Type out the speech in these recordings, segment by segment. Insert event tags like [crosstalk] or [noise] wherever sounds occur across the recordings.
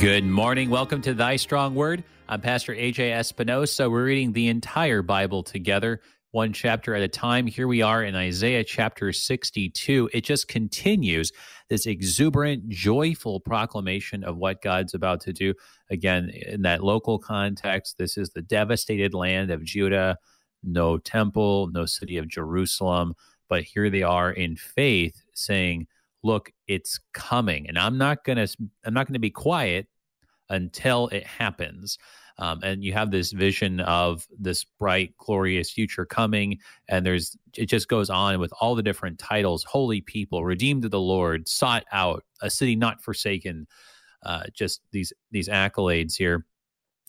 Good morning. Welcome to Thy Strong Word. I'm Pastor AJ Espinosa. We're reading the entire Bible together, one chapter at a time. Here we are in Isaiah chapter 62. It just continues this exuberant, joyful proclamation of what God's about to do. Again, in that local context, this is the devastated land of Judah, no temple, no city of Jerusalem. But here they are in faith saying, look it's coming and i'm not going to i'm not going to be quiet until it happens. Um, and you have this vision of this bright glorious future coming and there's it just goes on with all the different titles. Holy people redeemed of the lord sought out a city not forsaken uh, just these these accolades here.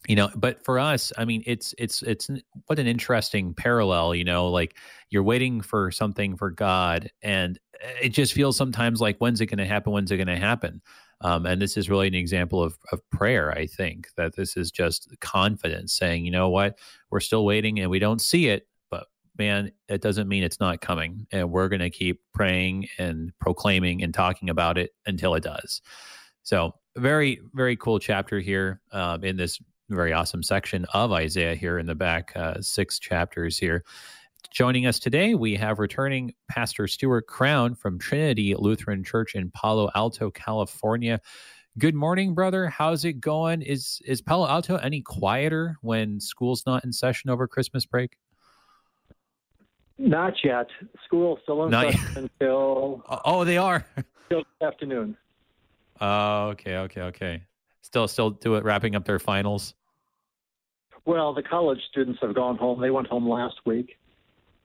You know but for us i mean it's it's it's what an interesting parallel you know like you're waiting for something for god and it just feels sometimes like when's it going to happen? When's it going to happen um, and this is really an example of, of prayer i think that this is just confidence saying you know what? We're still waiting and we don't see it but man it doesn't mean it's not coming. And we're going to keep praying and proclaiming and talking about it until it does. So very very cool chapter here um, in this very awesome section of Isaiah here in the back uh, six chapters here. Joining us today, we have returning Pastor Stuart Crown from Trinity Lutheran Church in Palo Alto, California. Good morning, brother. How's it going? Is is Palo Alto any quieter when school's not in session over Christmas break? Not yet. School's still in not session yet. until [laughs] oh, they are till afternoon. Oh, okay, okay, okay. Still, still do it. Wrapping up their finals. Well, the college students have gone home. They went home last week,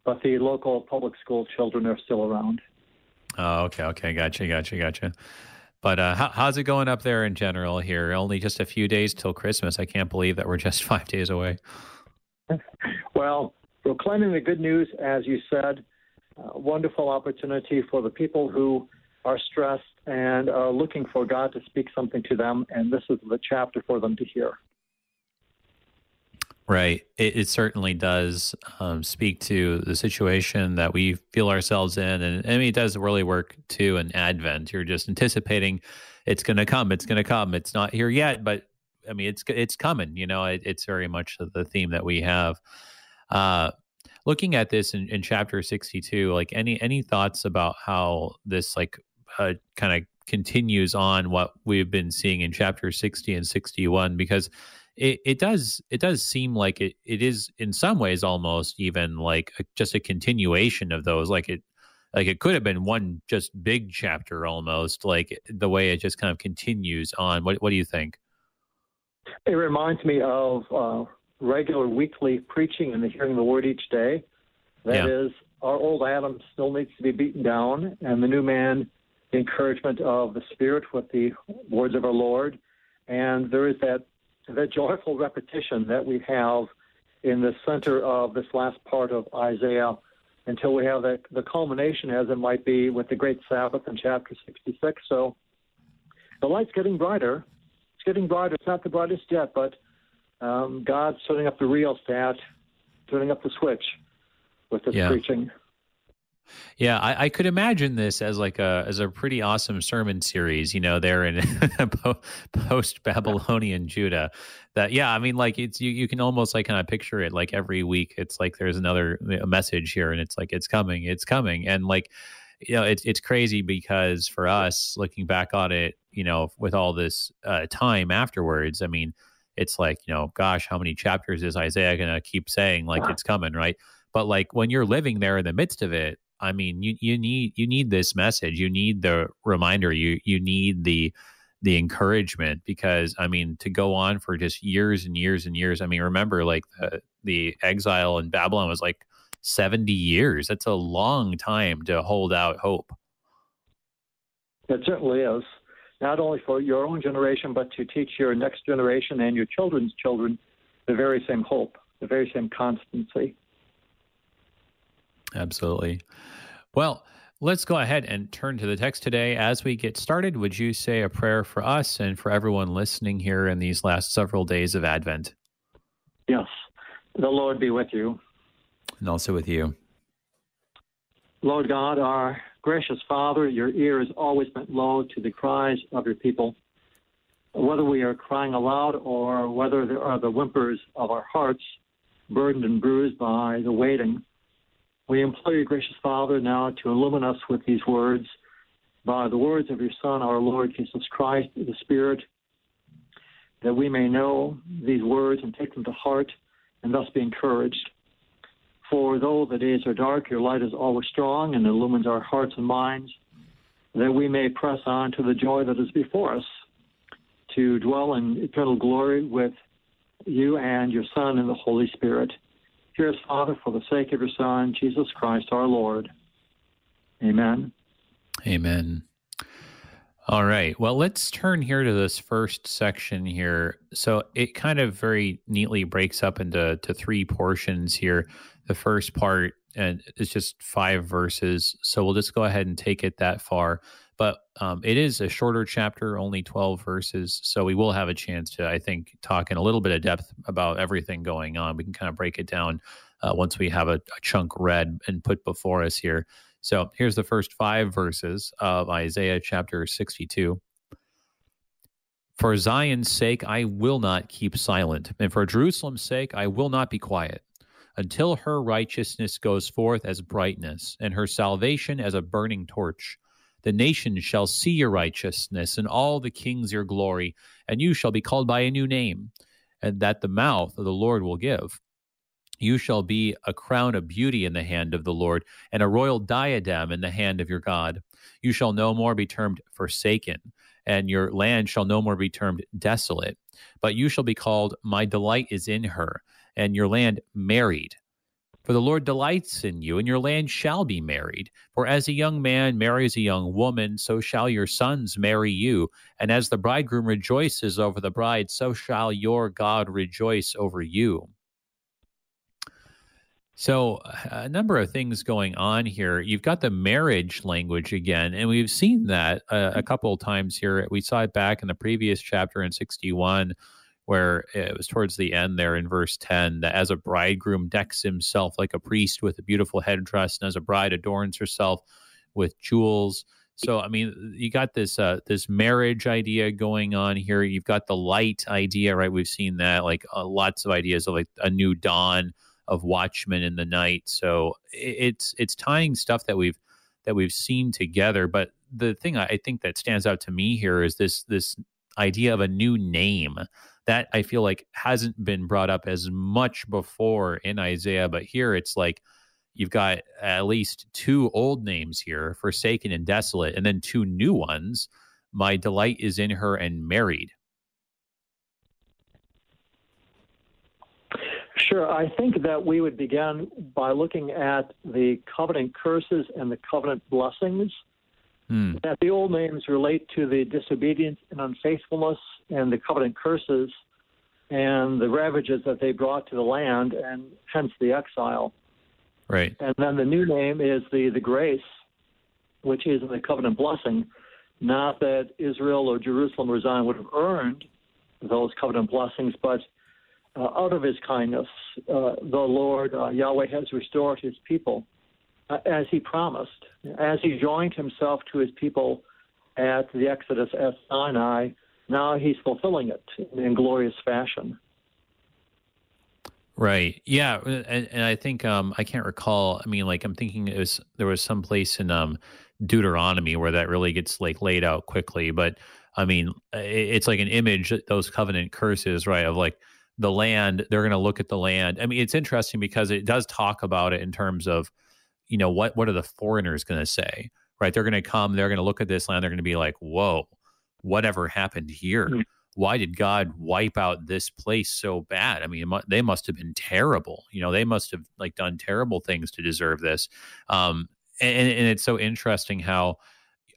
but the local public school children are still around. Oh, okay, okay, gotcha, gotcha, gotcha. But uh, how, how's it going up there in general here? Only just a few days till Christmas. I can't believe that we're just [laughs] five days away. well, proclaiming the good news, as you said, uh, wonderful opportunity for the people who are stressed and are looking for God to speak something to them, and this is the chapter for them to hear. Right. It, it certainly does um, speak to the situation that we feel ourselves in. And I mean, it does really work too in Advent. You're just anticipating it's going to come. It's going to come. It's not here yet, but I mean, it's it's coming. You know, it, it's very much the theme that we have. Uh, looking at this in, in chapter 62, like any any thoughts about how this like uh, kind of continues on what we've been seeing in chapter 60 and 61? Because it, it does it does seem like it, it is in some ways almost even like a, just a continuation of those like it like it could have been one just big chapter almost like the way it just kind of continues on. What what do you think? It reminds me of uh, regular weekly preaching and the hearing the word each day. That yeah. is, our old adam still needs to be beaten down and the new man the encouragement of the spirit with the words of our lord. And there is that the joyful repetition that we have in the center of this last part of Isaiah until we have the, the culmination, as it might be, with the great Sabbath in chapter 66. So the light's getting brighter. It's getting brighter. It's not the brightest yet, but um, God's turning up the rheostat, turning up the switch with this yeah. preaching. Yeah, I, I, could imagine this as like a as a pretty awesome sermon series. You know, there in [laughs] post Babylonian Judah. That yeah, I mean, like it's you you can almost like kind of picture it like every week. It's like there's another message here, and it's like it's coming, it's coming, and like you know, it's it's crazy because for us looking back on it, you know, with all this uh, time afterwards, I mean, it's like you know, gosh, how many chapters is Isaiah to keep saying like it's coming, right? But like when you're living there in the midst of it, I mean, you you need you need this message. You need the reminder. You you need the the encouragement because I mean to go on for just years and years and years. I mean, remember like the the exile in Babylon was like 70 years. That's a long time to hold out hope. It certainly is. Not only for your own generation, but to teach your next generation and your children's children the very same hope, the very same constancy. Absolutely. Well, let's go ahead and turn to the text today. As we get started, would you say a prayer for us and for everyone listening here in these last several days of Advent? Yes. The Lord be with you. And also with you. Lord God, our gracious Father, your ear is always bent low to the cries of your people. whether we are crying aloud or whether there are the whimpers of our hearts, burdened and bruised by the waiting. We implore you, gracious Father, now to illumine us with these words by the words of your Son, our Lord Jesus Christ, the Spirit, that we may know these words and take them to heart and thus be encouraged. For though the days are dark, your light is always strong and illumines our hearts and minds, that we may press on to the joy that is before us, to dwell in eternal glory with you and your Son and the Holy Spirit. Us, Father, for the sake of your Son, Jesus Christ our Lord. Amen. Amen. All right. Well, let's turn here to this first section here. So it kind of very neatly breaks up into to three portions here. The first part and it's just five verses. So we'll just go ahead and take it that far. But um, it is a shorter chapter, only 12 verses. So we will have a chance to, I think, talk in a little bit of depth about everything going on. We can kind of break it down uh, once we have a, a chunk read and put before us here. So here's the first five verses of Isaiah chapter 62. For Zion's sake, I will not keep silent, and for Jerusalem's sake, I will not be quiet until her righteousness goes forth as brightness, and her salvation as a burning torch. The nations shall see your righteousness, and all the kings your glory, and you shall be called by a new name, and that the mouth of the Lord will give. You shall be a crown of beauty in the hand of the Lord, and a royal diadem in the hand of your God. You shall no more be termed forsaken, and your land shall no more be termed desolate, but you shall be called, My delight is in her and your land married. For the Lord delights in you, and your land shall be married. For as a young man marries a young woman, so shall your sons marry you. And as the bridegroom rejoices over the bride, so shall your God rejoice over you. So, a number of things going on here. You've got the marriage language again, and we've seen that a, a couple of times here. We saw it back in the previous chapter in 61 where it was towards the end there in verse 10 that as a bridegroom decks himself like a priest with a beautiful headdress and as a bride adorns herself with jewels. So i mean you got this uh, this marriage idea going on here. You've got the light idea right? We've seen that like uh, lots of ideas of like a new dawn of watchmen in the night. So it's it's tying stuff that we've that we've seen together. But the thing i think that stands out to me here is this this idea of a new name that I feel like hasn't been brought up as much before in Isaiah, but here it's like you've got at least two old names here, forsaken and desolate, and then two new ones. My delight is in her and married. Sure. I think that we would begin by looking at the covenant curses and the covenant blessings. Hmm. That the old names relate to the disobedience and unfaithfulness and the covenant curses and the ravages that they brought to the land, and hence the exile. Right. And then the new name is the, the grace, which is the covenant blessing. Not that Israel or Jerusalem or Zion would have earned those covenant blessings, but uh, out of his kindness, uh, the Lord uh, Yahweh has restored his people uh, as he promised. As he joined himself to his people at the Exodus at Sinai, now he's fulfilling it in glorious fashion. Right. Yeah, and, and I think um, I can't recall. I mean, like I'm thinking it was there was some place in um, Deuteronomy where that really gets like laid out quickly. But I mean, it, it's like an image those covenant curses, right? Of like the land. They're going to look at the land. I mean, it's interesting because it does talk about it in terms of, you know, what what are the foreigners going to say? Right? They're going to come. They're going to look at this land. They're going to be like, whoa whatever happened here? Mm-hmm. Why did God wipe out this place so bad? I mean, they must have been terrible. You know, they must have like done terrible things to deserve this. Um, and, and it's so interesting how,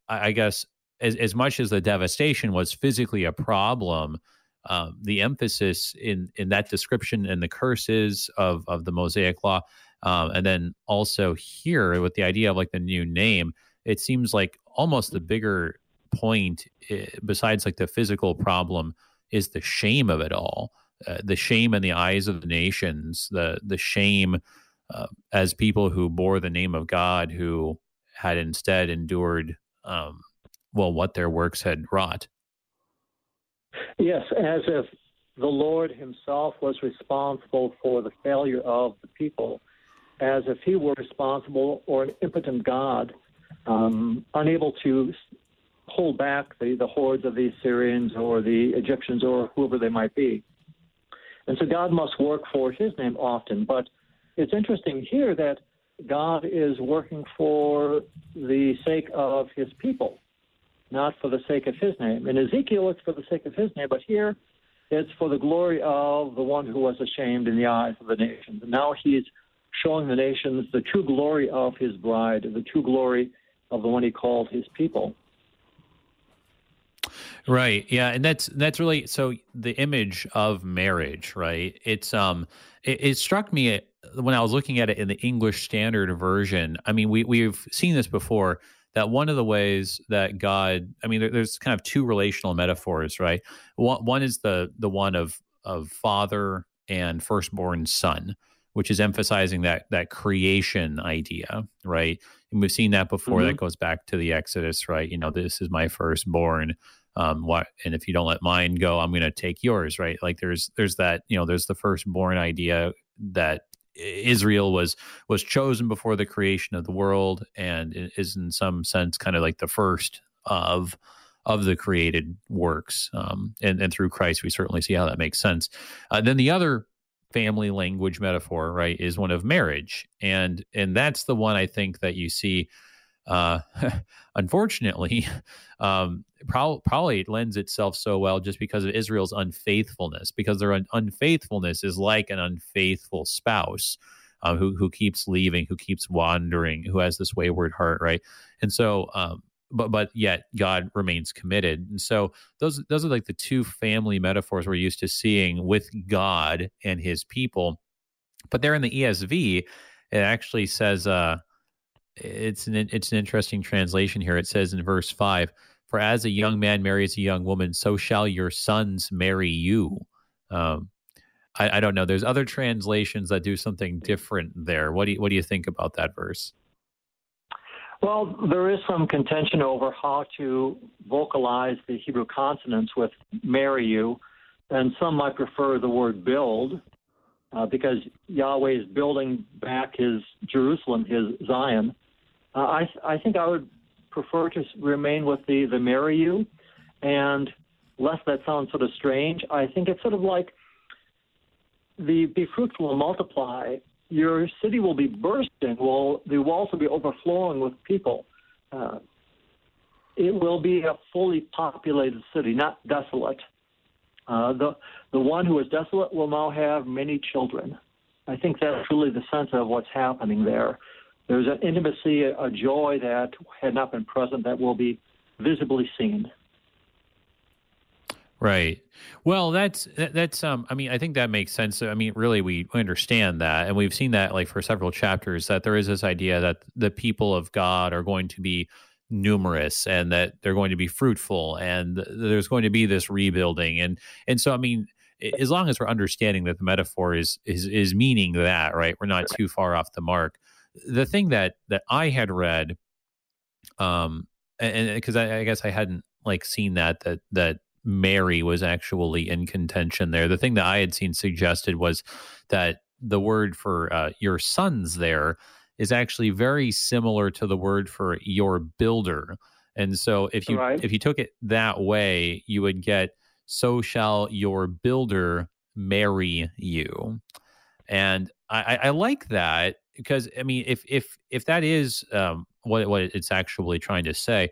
I guess, as, as much as the devastation was physically a problem, um, the emphasis in in that description and the curses of of the Mosaic law, um, and then also here with the idea of like the new name, it seems like almost the bigger point, eh, besides like the physical problem, is the shame of it all. Uh, the shame in the eyes of the nations, the the shame uh, as people who bore the name of God, who had instead endured, um, well, what their works had wrought. Yes, as if the Lord Himself was responsible for the failure of the people, as if He were responsible or an impotent God, um, unable to hold back the, the hordes of the Assyrians or the Egyptians or whoever they might be. And so God must work for His name often. But it's interesting here that God is working for the sake of His people, not for the sake of His name. In Ezekiel, it's for the sake of His name, but here it's for the glory of the one who was ashamed in the eyes of the nations. And now He's showing the nations the true glory of His bride, the true glory of the one He called His people. Right. Yeah, and that's that's really so the image of marriage, right? It's um it, it, struck me when I was looking at it in the English Standard Version. I mean, we we've seen this before that one of the ways that God, I mean, there, there's kind of two relational metaphors, right? One, one is the the one of of father and firstborn son, which is emphasizing that that creation idea, right? And we've seen that before. Mm-hmm. That goes back to the Exodus, right? You know, this is my firstborn um what and if you don't let mine go i'm going to take yours right like there's there's that you know there's the firstborn idea that israel was was chosen before the creation of the world and is in some sense kind of like the first of of the created works um and and through christ we certainly see how that makes sense uh, then the other family language metaphor right is one of marriage and and that's the one i think that you see uh, [laughs] unfortunately, [laughs] um, pro- probably lends itself so well just because of Israel's unfaithfulness, because their un- unfaithfulness is like an unfaithful spouse. Uh, who who keeps leaving, who keeps wandering, who has this wayward heart, right? And so, um, but but yet God remains committed. And so those those are like the two family metaphors we're used to seeing with God and His people. But there in the ESV, it actually says, uh, it's an it's an interesting translation here. It says in verse five, "For as a young man marries a young woman, so shall your sons marry you." Um, I, I, don't know. There's other translations that do something different there. What do you, what do you think about that verse? Well, there is some contention over how to vocalize the Hebrew consonants with "marry you," and some might prefer the word "build." Uh, because Yahweh is building back his Jerusalem, his Zion, uh, I I think I would prefer to remain with the the marry you, and lest that sounds sort of strange, I think it's sort of like the be fruitful and multiply. Your city will be bursting. Will the walls will be overflowing with people. Uh, it will be a fully populated city, not desolate. Uh, the the one who is desolate will now have many children. I think that's really the sense of what's happening there. There's an intimacy, a joy that had not been present that will be visibly seen. Right. Well, that's that's um I mean, I think that makes sense. I mean, really we understand that and we've seen that like for several chapters that there is this idea that the people of God are going to be numerous and that they're going to be fruitful and there's going to be this rebuilding and and so I mean, as long as we're understanding that the metaphor is is is meaning that, right? We're not too far off the mark the thing that that I had read, um, and because I, I guess I hadn't like seen that that that marry was actually in contention there. The thing that I had seen suggested was that the word for uh, your sons there is actually very similar to the word for your builder. And so if you right. if you took it that way, you would get so shall your builder marry you. And I, I like that because I mean, if if if that is um, what what it's actually trying to say,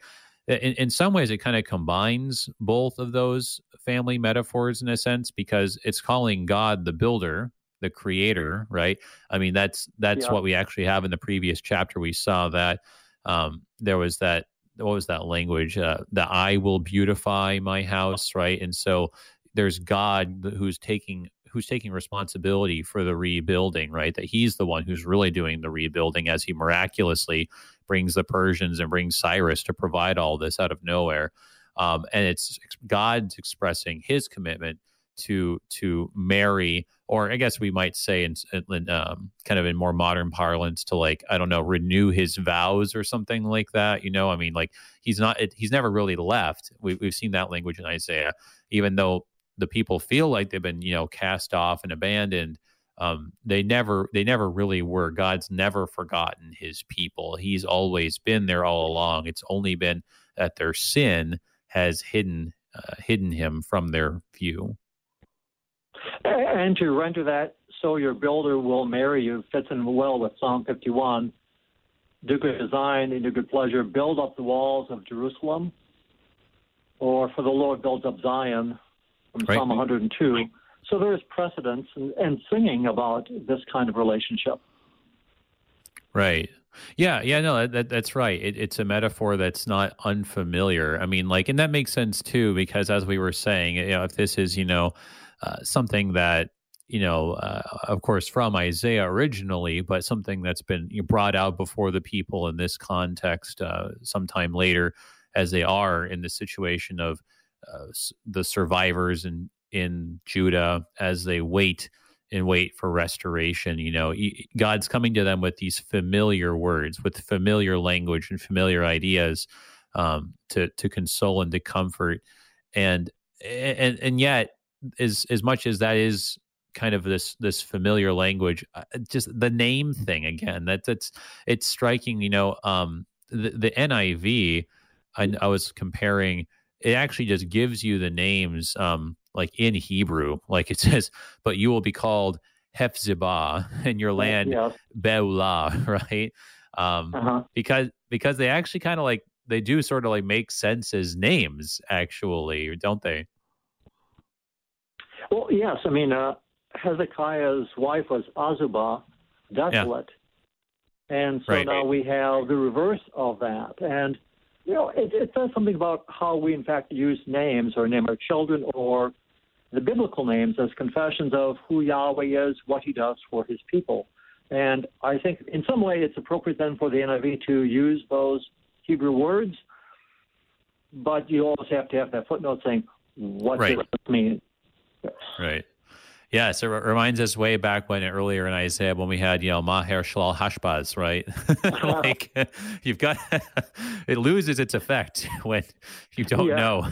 in, in some ways, it kind of combines both of those family metaphors in a sense because it's calling God the builder, the creator, right? I mean, that's that's yeah. what we actually have in the previous chapter. We saw that um, there was that what was that language? Uh, that I will beautify my house, right? And so there's God who's taking who's taking responsibility for the rebuilding, right? That he's the one who's really doing the rebuilding as he miraculously brings the Persians and brings Cyrus to provide all this out of nowhere. Um, and it's God's expressing his commitment to to marry, or I guess we might say in, in um, kind of in more modern parlance, to like I don't know, renew his vows or something like that. You know, I mean, like he's not he's never really left. We, we've seen that language in Isaiah, even though the people feel like they've been you know cast off and abandoned um, they never they never really were. God's never forgotten his people. He's always been there all along. It's only been that their sin has hidden uh, hidden him from their view. And to render that so your builder will marry you fits in well with psalm 51 do good design and do good pleasure. Build up the walls of jerusalem or for the lord builds up zion from right. psalm 102 so there is precedence and, and singing about this kind of relationship. Right. Yeah, yeah, no, that, that's right. It, it's a metaphor that's not unfamiliar. I mean, like, and that makes sense too, because as we were saying, you know, if this is, you know, uh, something that, you know, uh, of course, from Isaiah originally, but something that's been brought out before the people in this context uh, sometime later, as they are in the situation of uh, the survivors and in Judah as they wait and wait for restoration. You know, God's coming to them with these familiar words, with familiar language and familiar ideas um, to to console and to comfort, and and and yet, as as much as that is kind of this this familiar language, uh, just the name thing again. That that's it's striking. You know, um, the, the NIV. I, I was comparing. It actually just gives you the names. Um, like in Hebrew, like it [laughs] says, but you will be called Hephzibah [laughs] and your land yeah. Beulah, [laughs] right? Um, uh-huh. Because because they actually kind of like they do sort of like make sense as names, actually, don't they? Well, yes. I mean, uh, Hezekiah's wife was Azubah, desolate, yeah. and so right. now we have the reverse of that, and you know, it, it says something about how we, in fact, use names or name our children or the biblical names as confessions of who Yahweh is, what he does for his people. And I think in some way it's appropriate then for the NIV to use those Hebrew words, but you always have to have that footnote saying, what right. does it mean? Right. Yeah, so it reminds us way back when earlier in Isaiah when we had, you know, Maher Shalal Hashbaz, right? [laughs] [laughs] like [laughs] you've got it loses its effect when you don't yeah. know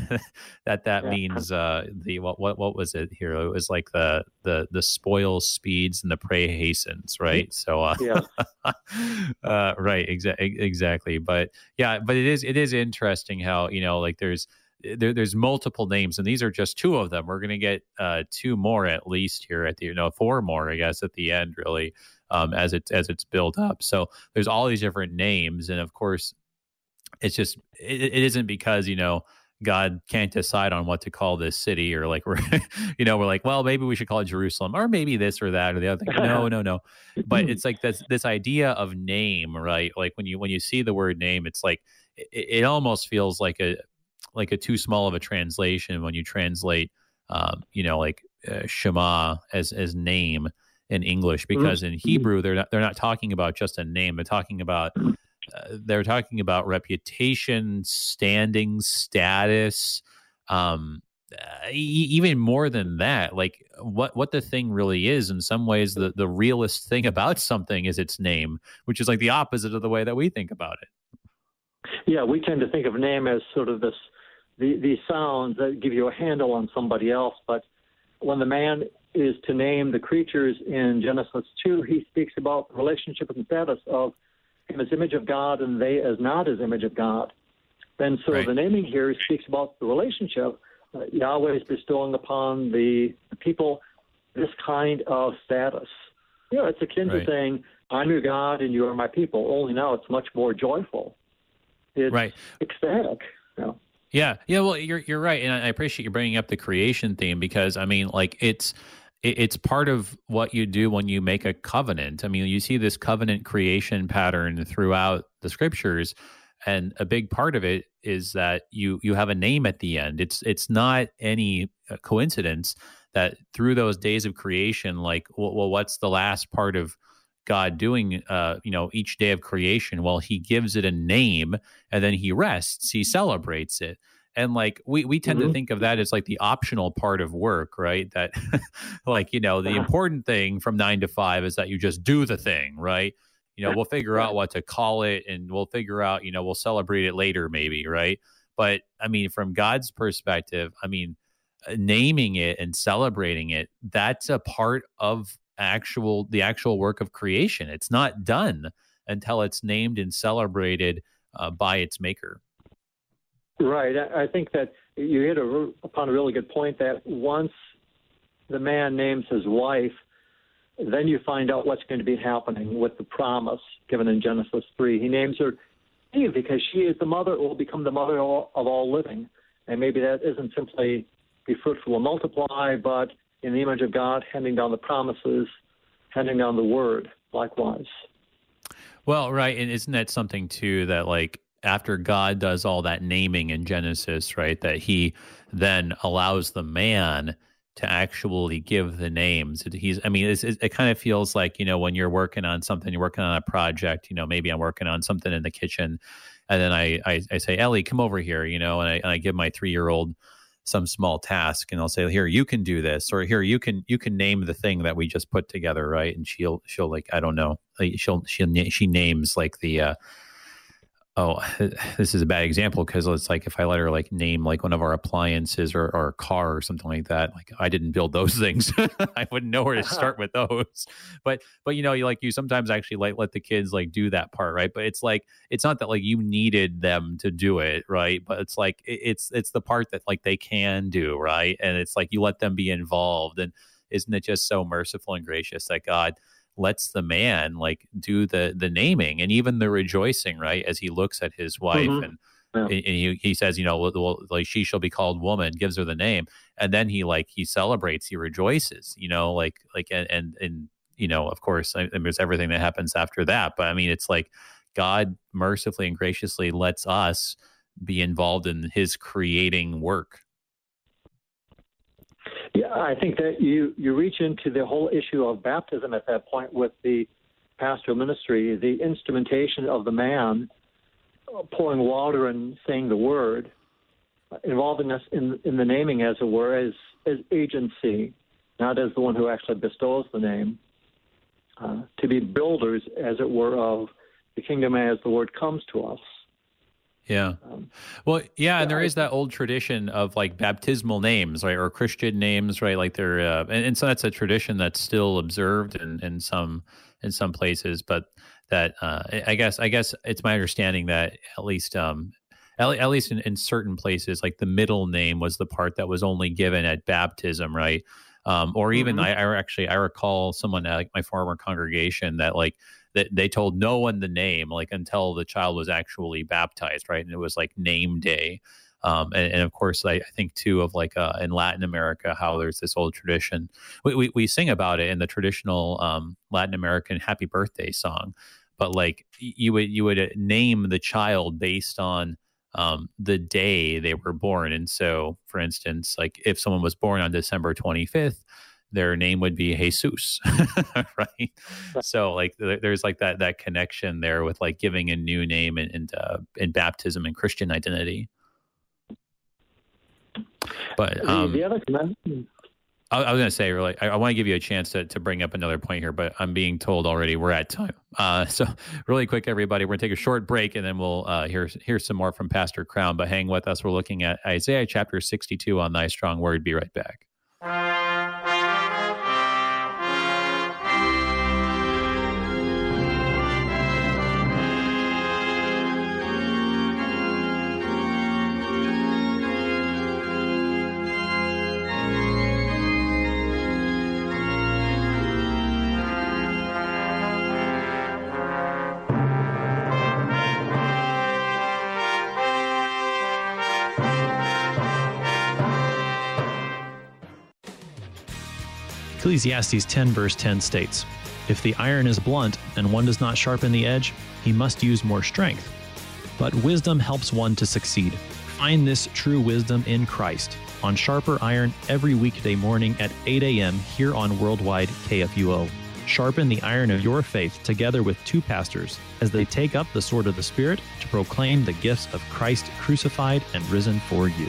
that that yeah. means uh the what what what was it here? It was like the the the spoil speeds and the prey hastens, right? So uh, yeah. uh right, exa- exactly. But yeah, but it is it is interesting how, you know, like there's there, there's multiple names, and these are just two of them. We're going to get uh, two more at least here at the, you know, four more, I guess, at the end, really, um, as it's as it's built up. So there's all these different names, and of course, it's just it, it isn't because you know God can't decide on what to call this city, or like [laughs] we're, you know, we're like, well, maybe we should call it Jerusalem, or maybe this or that or the other thing. No, no, no. But [laughs] it's like this this idea of name, right? Like when you when you see the word name, it's like it, it almost feels like a like a too small of a translation when you translate, um, you know, like uh, Shema as as name in English, mm-hmm. because in mm-hmm. Hebrew they're not they're not talking about just a name. They're talking about uh, they're talking about reputation, standing, status. Um, uh, even more than that, like what what the thing really is. In some ways, the the realest thing about something is its name, which is like the opposite of the way that we think about it. Yeah, we tend to think of name as sort of this the, these sounds that give you a handle on somebody else. But when the man is to name the creatures in Genesis 2, he speaks about the relationship and status of him as image of God and they as not as image of God. And so right. the naming here speaks about the relationship uh, Yahweh is bestowing upon the, the people this kind of status. You know, it's akin right. to saying, I'm your God and you are my people, only now it's much more joyful. It's right. ecstatic. You know? Yeah, yeah. Well, you're you're right, and I appreciate you bringing up the creation theme because I mean, like it's it's part of what you do when you make a covenant. I mean, you see this covenant creation pattern throughout the scriptures, and a big part of it is that you you have a name at the end. It's it's not any uh, coincidence that through those days of creation, like well, well what's the last part of God doing, uh, you know, each day of creation? Well, he gives it a name and then he rests, he celebrates it. And like we, we tend mm-hmm. to think of that as like the optional part of work, right? That [laughs] like, you know, the uh-huh. important thing from nine to five is that you just do the thing, right? You know, we'll figure out what to call it and we'll figure out, you know, we'll celebrate it later, maybe, right? But I mean, from God's perspective, I mean, naming it and celebrating it, that's a part of actual the actual work of creation. It's not done until it's named and celebrated uh, by its maker. Right. I think that you hit a, upon a really good point that once the man names his wife, then you find out what's going to be happening with the promise given in Genesis 3. He names her Eve because she is the mother, will become the mother of all living. And maybe that isn't simply be fruitful and multiply, but in the image of God, handing down the promises, handing down the word likewise. Well, right. And isn't that something, too, that like after God does all that naming in Genesis, right, that he then allows the man to actually give the names. He's, I mean, it, it kind of feels like, you know, when you're working on something, you're working on a project, you know, maybe I'm working on something in the kitchen. And then I, I, I say, Ellie, come over here, you know, and I, and I give my three year old some small task and I'll say, here, you can do this, or here, you can, you can name the thing that we just put together. Right. And she'll, she'll like, I don't know, she'll, she'll, she names like the, uh, oh, [laughs] this is a bad example because it's like if I let her like name like one of our appliances or, or a car or something like that, like I didn't build those [laughs] things. I wouldn't know where to uh-huh. start with those. [laughs] But but you know, you like you sometimes actually like let the kids like do that part, right? But it's like it's not that like you needed them to do it, right? But it's like it's it's the part that like they can do, right? And it's like you let them be involved and isn't it just so merciful and gracious that God lets the man like do the the naming and even the rejoicing right as he looks at his wife mm-hmm. and and he, he says you know well, like she shall be called woman gives her the name and then he like he celebrates he rejoices you know like like and and, and you know of course I, there's everything that happens after that but i mean it's like god mercifully and graciously lets us be involved in his creating work yeah, I think that you, you reach into the whole issue of baptism at that point with the pastoral ministry, the instrumentation of the man pouring water and saying the word, involving us in, in the naming, as it were, as, as agency, not as the one who actually bestows the name, uh, to be builders, as it were, of the kingdom as the word comes to us. Yeah. Um, well, yeah, and there is that old tradition of like baptismal names, right, or Christian names, right? Like they're, uh, and, and, so that's a tradition that's still observed in, in some in some places, but that uh, I guess I guess it's my understanding that at least um, at, at least in, in, certain places, like the middle name was the part that was only given at baptism, right? Um, or even mm-hmm. I, I actually I recall someone at like my former congregation that like that they told no one the name like until the child was actually baptized, right? And it was like name day. Um, and, and, of course, I, I, think too of like uh, in Latin America how there's this old tradition. We, we, we sing about it in the traditional um, Latin American Happy Birthday song, but like you would you would name the child based on um, the day they were born. And so, for instance, like if someone was born on December 25th, their name would be Jesus, [laughs] right? So like there's like that that connection there with like giving a new name and in, uh, in baptism and Christian identity. But um, the, other I, was going to say, really, I, I want to give you a chance to, to bring up another point here, but I'm being told already we're at time. Uh, [laughs] so, really quick, everybody, we're going to take a short break and then we'll uh, hear, hear some more from Pastor Crown. But hang with us. We're looking at Isaiah chapter 62 on Thy Strong Word. Be right back. Ecclesiastes 10, verse 10 states If the iron is blunt and one does not sharpen the edge, he must use more strength. But wisdom helps one to succeed. Find this true wisdom in Christ on Sharper Iron every weekday morning at 8 a.m. here on Worldwide KFUO. Sharpen the iron of your faith together with two pastors as they take up the sword of the Spirit to proclaim the gifts of Christ crucified and risen for you.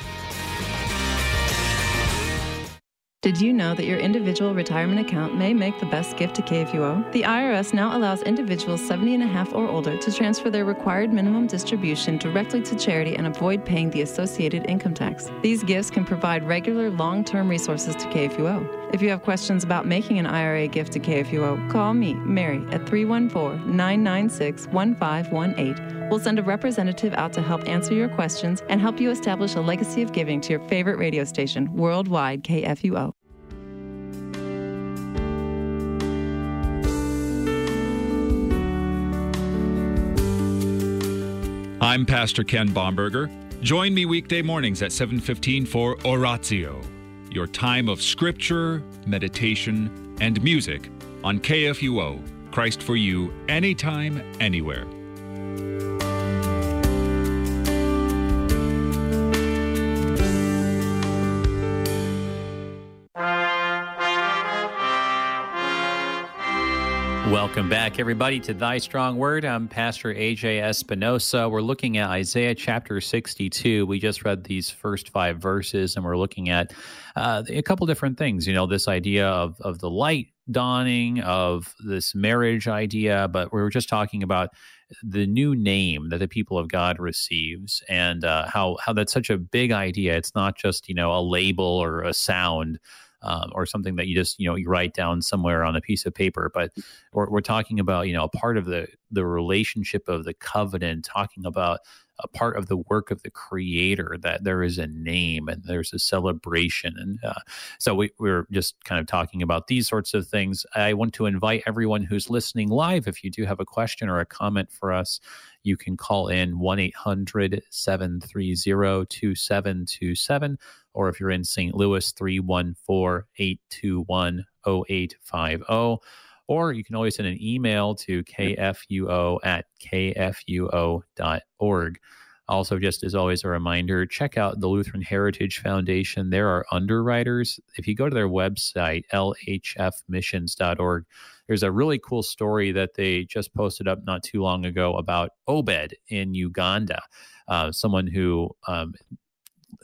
Did you know that your individual retirement account may make the best gift to KFUO? The IRS now allows individuals 70 and a half or older to transfer their required minimum distribution directly to charity and avoid paying the associated income tax. These gifts can provide regular long term resources to KFUO. If you have questions about making an IRA gift to KFUO, call me, Mary, at 314 996 1518. We'll send a representative out to help answer your questions and help you establish a legacy of giving to your favorite radio station, worldwide KFUO. I'm Pastor Ken Bomberger. Join me weekday mornings at 7:15 for Oratio, your time of scripture, meditation, and music on KFUO, Christ for you, anytime, anywhere. Welcome back, everybody, to Thy Strong Word. I'm Pastor AJ Espinosa. We're looking at Isaiah chapter 62. We just read these first five verses, and we're looking at uh, a couple different things. You know, this idea of, of the light dawning, of this marriage idea, but we were just talking about the new name that the people of God receives and uh, how, how that's such a big idea. It's not just, you know, a label or a sound um, or something that you just you know you write down somewhere on a piece of paper. But we're, we're talking about you know a part of the the relationship of the covenant, talking about a part of the work of the creator that there is a name and there's a celebration and uh, so we, we're just kind of talking about these sorts of things i want to invite everyone who's listening live if you do have a question or a comment for us you can call in 1-800-730-2727 or if you're in st louis 314-821-0850 or you can always send an email to kfuo at kfuo.org. Also, just as always, a reminder check out the Lutheran Heritage Foundation. There are underwriters. If you go to their website, lhfmissions.org, there's a really cool story that they just posted up not too long ago about Obed in Uganda, uh, someone who um,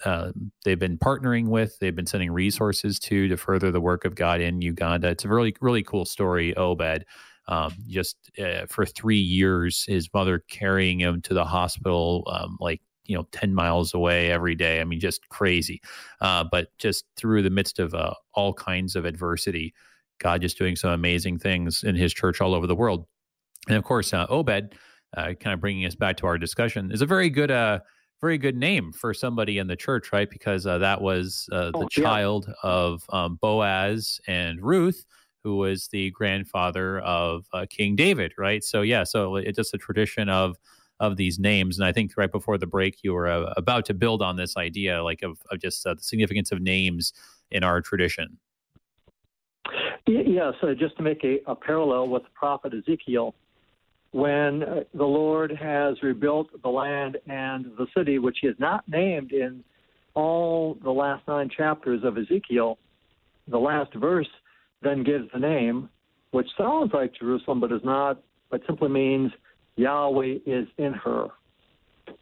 uh, they've been partnering with, they've been sending resources to to further the work of God in Uganda. It's a really really cool story. Obed, um, just uh, for three years, his mother carrying him to the hospital, um, like you know, ten miles away every day. I mean, just crazy. Uh, but just through the midst of uh, all kinds of adversity, God just doing some amazing things in His church all over the world. And of course, uh, Obed, uh, kind of bringing us back to our discussion, is a very good very good name for somebody in the church, right? Because uh, that was uh, the oh, child yeah. of um, Boaz and Ruth, who was the grandfather of uh, King David, right? So yeah, so it's just a tradition of of these names, and I think right before the break, you were uh, about to build on this idea, like of, of just uh, the significance of names in our tradition. Yeah, so just to make a, a parallel with the prophet Ezekiel, when uh, the Lord has rebuilt the land and the city, which he has not named in all the last nine chapters of Ezekiel, the last verse then gives the name, which sounds like Jerusalem, but is not, but simply means Yahweh is in her.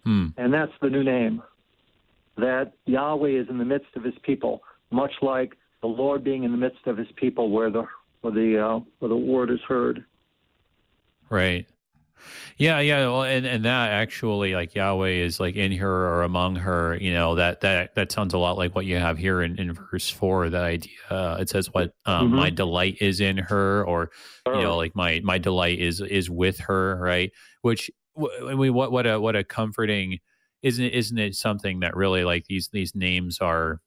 Hmm. And that's the new name. That Yahweh is in the midst of his people, much like the Lord being in the midst of his people where the where the uh, where the word is heard. Right. Yeah, yeah, well, and and that actually, like Yahweh is like in her or among her. You know that that that sounds a lot like what you have here in, in verse four. That idea. Uh, it says, "What um, mm-hmm. my delight is in her," or you know, like my my delight is is with her, right? Which I mean, what what a what a comforting isn't it, isn't it something that really like these these names are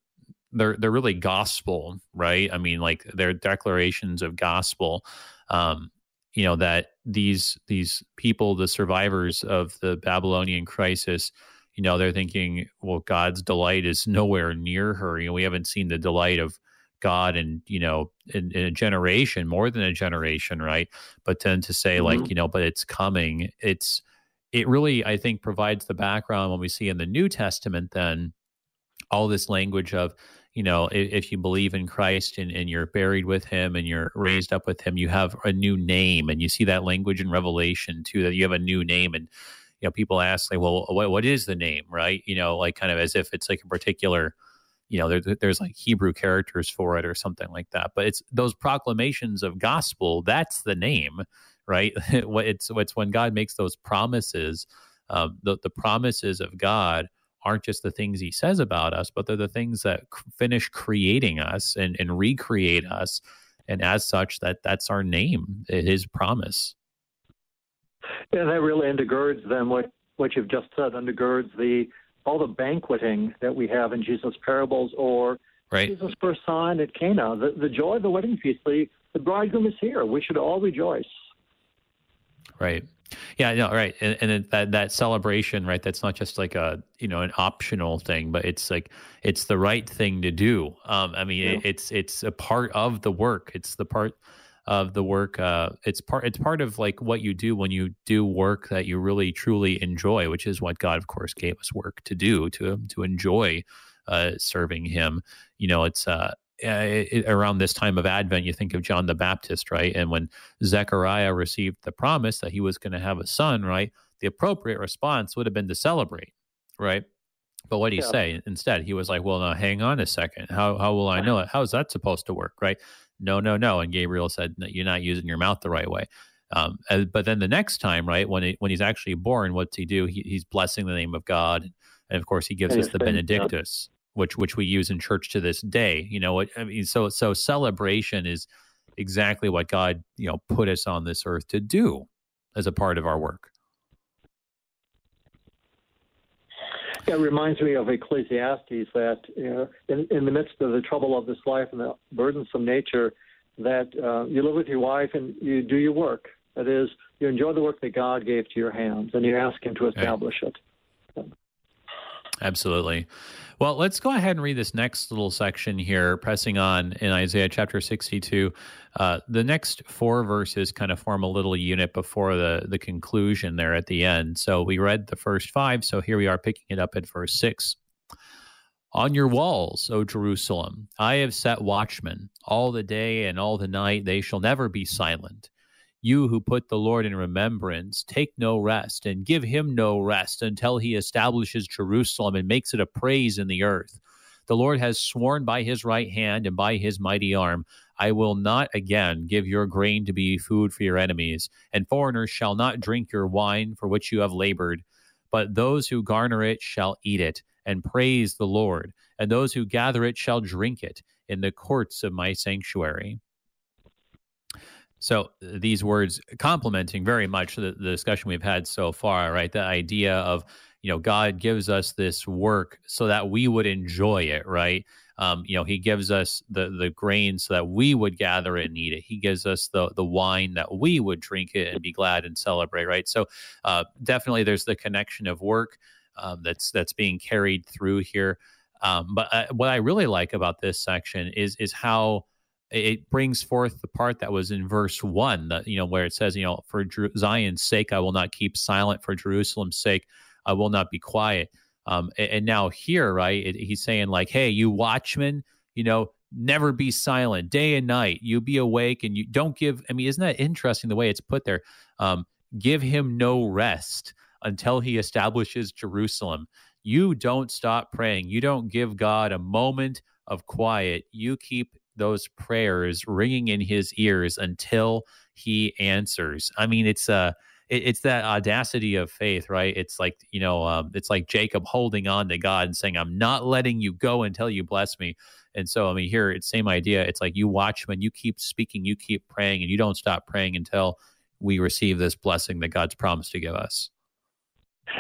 they're they're really gospel, right? I mean, like they're declarations of gospel. Um, you know that these these people the survivors of the babylonian crisis you know they're thinking well god's delight is [laughs] nowhere near her you know we haven't seen the delight of god and you know in, in, a generation more than a generation right but then to say mm-hmm. like you know but it's coming it's it really i think provides the background when we see in the new testament then all this language of you know, if, if, you believe in Christ and, and you're buried with him and you're raised up with him, you have a new name. And you see that language in Revelation too, that you have a new name. And, you know, people ask, like, well, what, what is the name, right? You know, like kind of as if it's like a particular, you know, there, there's like Hebrew characters for it or something like that. But it's those proclamations of gospel. That's the name, right? [laughs] it's it's when God makes those promises. Um, the the promises of God aren't just the things He says about us, but they're the things that finish creating us and and recreate us. And as such, that that's our name, His promise. Yeah, that really undergirds then what what you've just said undergirds the all the banqueting that we have in Jesus' parables or right. Jesus' first sign at Cana, the, the joy of the wedding feast. The, the bridegroom is here. We should all rejoice. Right. Yeah, no, right, and, and that that celebration, right? That's not just like a you know an optional thing, but it's like it's the right thing to do. Um, I mean, yeah. it, it's it's a part of the work. It's the part of the work. Uh, it's part it's part of like what you do when you do work that you really truly enjoy, which is what God, of course, gave us work to do to to enjoy uh, serving Him. You know, it's uh, it, around this time of Advent, you think of John the Baptist, right? And when Zechariah received the promise that he was going to have a son, right? The appropriate response would have been to celebrate, right? But what did he yeah. say instead? He was like, "Well, now hang on a second. How how will I know it? How is that supposed to work, right?" no, no, no. And Gabriel said, no, you're not using your mouth the right way. Um, but then the next time, right, when he, when he's actually born, what's he do? He, he's blessing the name of God, and of course, he gives us the Benedictus, which which we use in church to this day. You know, I mean, so so celebration is exactly what God, you know, put us on this earth to do as a part of our work. It reminds me of Ecclesiastes that you know, in, in the midst of the trouble of this life and the burdensome nature, that uh, you live with your wife and you do your work. That is, you enjoy the work that God gave to your hands, and you ask Him to establish it. Absolutely. Well, let's go ahead and read this next little section here, pressing on in Isaiah chapter 62. Uh, the next four verses kind of form a little unit before the, the conclusion there at the end. So we read the first five. So here we are picking it up at verse six. On your walls, O Jerusalem, I have set watchmen. All the day and all the night they shall never be silent. You who put the Lord in remembrance, take no rest and give him no rest until he establishes Jerusalem and makes it a praise in the earth. The Lord has sworn by his right hand and by his mighty arm, I will not again give your grain to be food for your enemies, and foreigners shall not drink your wine for which you have labored. But those who garner it shall eat it and praise the Lord, and those who gather it shall drink it in the courts of my sanctuary. So these words complementing very much the, the, discussion we've had so far, right? The idea of you know God gives us this work so that we would enjoy it, right? Um, you know, He gives us the the grain so that we would gather and eat it. He gives us the the wine that we would drink it and be glad and celebrate, right? So uh, definitely, there's the connection of work um, that's that's being carried through here. Um, but uh, what I really like about this section is is how it brings forth the part that was in verse one, that, you know, where it says, you know, for Zion's sake, I will not keep silent. For Jerusalem's sake, I will not be quiet. Um, and, and, now here, right, it, he's saying like, hey, you watchmen, you know, never be silent day and night. You be awake and you don't give. I mean, isn't that interesting the way it's put there? Um, give him no rest until he establishes Jerusalem. You don't stop praying. You don't give God a moment of quiet. You keep those prayers ringing in his ears until he answers. I mean, it's uh it, it's that audacity of faith, right? It's like you know, um, it's like Jacob holding on to God and saying, "I'm not letting you go until you bless me." And so, I mean, here it's same idea. It's like you watch when you keep speaking, you keep praying, and you don't stop praying until we receive this blessing that God's promised to give us.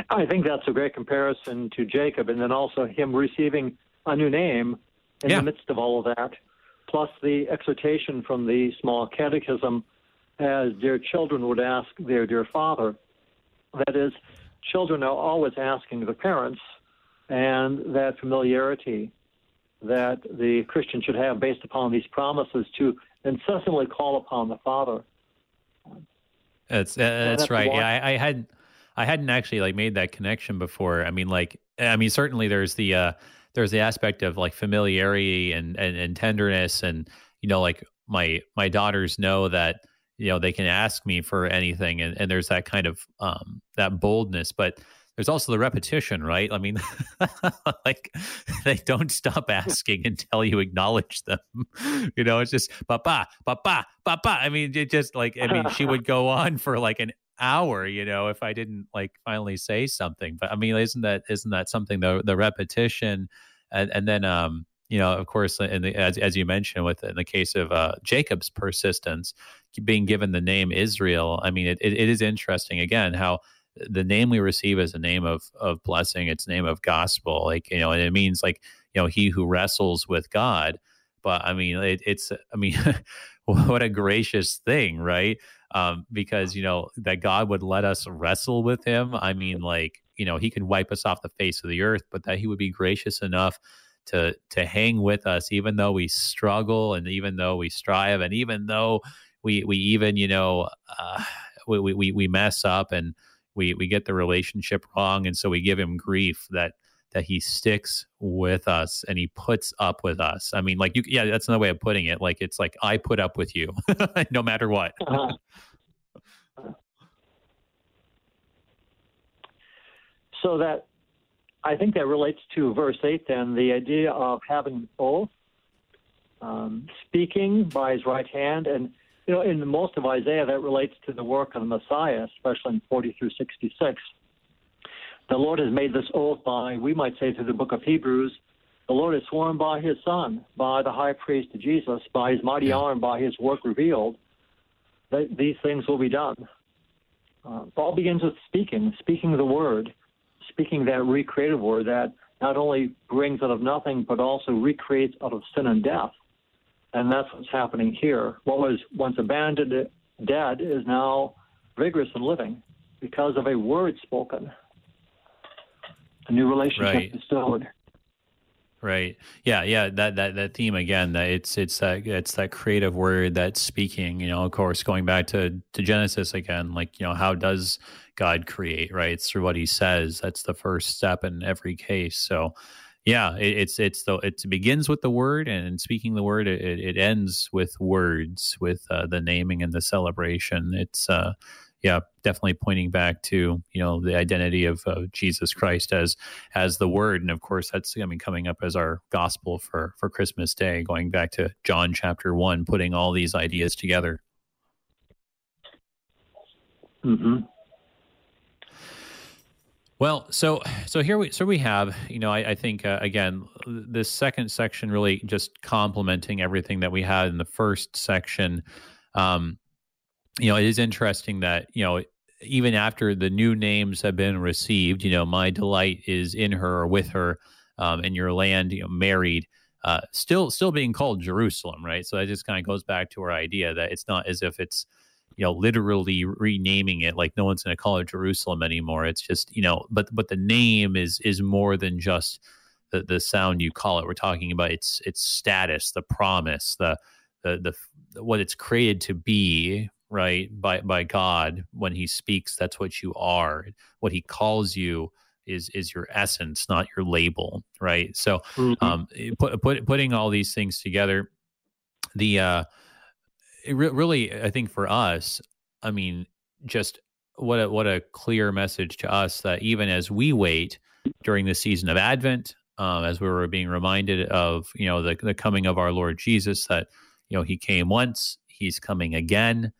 I think that's a great comparison to Jacob, and then also him receiving a new name in yeah. the midst of all of that plus the exhortation from the small catechism as dear children would ask their dear father. That is, children are always asking the parents, and that familiarity that the Christian should have based upon these promises to incessantly call upon the Father. That's uh, that's, right. Yeah, I, I had I hadn't actually like made that connection before. I mean, like, I mean, certainly there's the uh, there's the aspect of like familiarity and, and and tenderness and you know like my my daughters know that you know they can ask me for anything and, and there's that kind of um that boldness but there's also the repetition, right? I mean, [laughs] like [laughs] they don't stop asking until you acknowledge them. [laughs] you know, it's just papa, papa, papa. I mean, it just like I mean, she would go on for like an hour, you know, if I didn't like finally say something. But I mean, isn't that isn't that something the the repetition, and and then um you know, of course, in the, as as you mentioned, with in the case of uh, Jacob's persistence, being given the name Israel. I mean, it, it, it is interesting again how the name we receive is a name of of blessing. It's name of gospel, like you know, and it means like you know, he who wrestles with God. But I mean, it, it's I mean, [laughs] [laughs] what a gracious thing, right? Um, because you know that God would let us wrestle with Him. I mean, like you know, He can wipe us off the face of the earth, but that He would be gracious enough to to hang with us, even though we struggle and even though we strive and even though we we even you know uh, we, we we mess up and we we get the relationship wrong, and so we give Him grief that that he sticks with us and he puts up with us. I mean, like you, yeah, that's another way of putting it. Like it's like I put up with you, [laughs] no matter what. uh-huh. [laughs] So that I think that relates to verse eight. Then the idea of having an oath, um, speaking by his right hand, and you know, in most of Isaiah, that relates to the work of the Messiah, especially in 40 through 66 the Lord has made this oath by, we might say through the book of Hebrews, the Lord has sworn by his Son, by the high priest Jesus, by his mighty yeah. arm, by his work revealed, that these things will be done. Uh, all begins with speaking, speaking the word, speaking that recreative word that not only brings out of nothing, but also recreates out of sin and death. And that's what's happening here. What was once abandoned, dead, is now vigorous and living because of a word spoken a new relationship right. bestowed. Right. Yeah. Yeah. That that that theme again. That it's it's that it's that creative word that's speaking. You know, of course, going back to to Genesis again. Like you know, how does God create? Right. It's through what He says. That's the first step in every case. So, yeah, it, it's it's the it begins with the word, and speaking the word, it, it ends with words, with uh, the naming and the celebration. It's uh, yeah, definitely pointing back to you know the identity of uh, Jesus Christ as as the Word, and of course that's I mean coming up as our gospel for for Christmas Day, going back to John chapter one, putting all these ideas together. Hmm. Well, so so here we so we have you know I, I think uh, again this second section really just complementing everything that we had in the first section. Um, you know, it is interesting that, you know, even after the new names have been received, you know, my delight is in her or with her, um, in your land, you know, married, uh, still, still being called Jerusalem, right? So that just kind of goes back to our idea that it's not as if it's, you know, literally renaming it like no one's going to call it Jerusalem anymore. It's just, you know, but but the name is is more than just the the sound you call it. We're talking about its its status, the promise, the the the what it's created to be right by by god when he speaks that's what you are what he calls you is is your essence not your label right so mm-hmm. um put, put, putting all these things together the uh re- really i think for us i mean just what a what a clear message to us that even as we wait during the season of advent um, as we were being reminded of you know the, the coming of our lord jesus that you know he came once he's coming again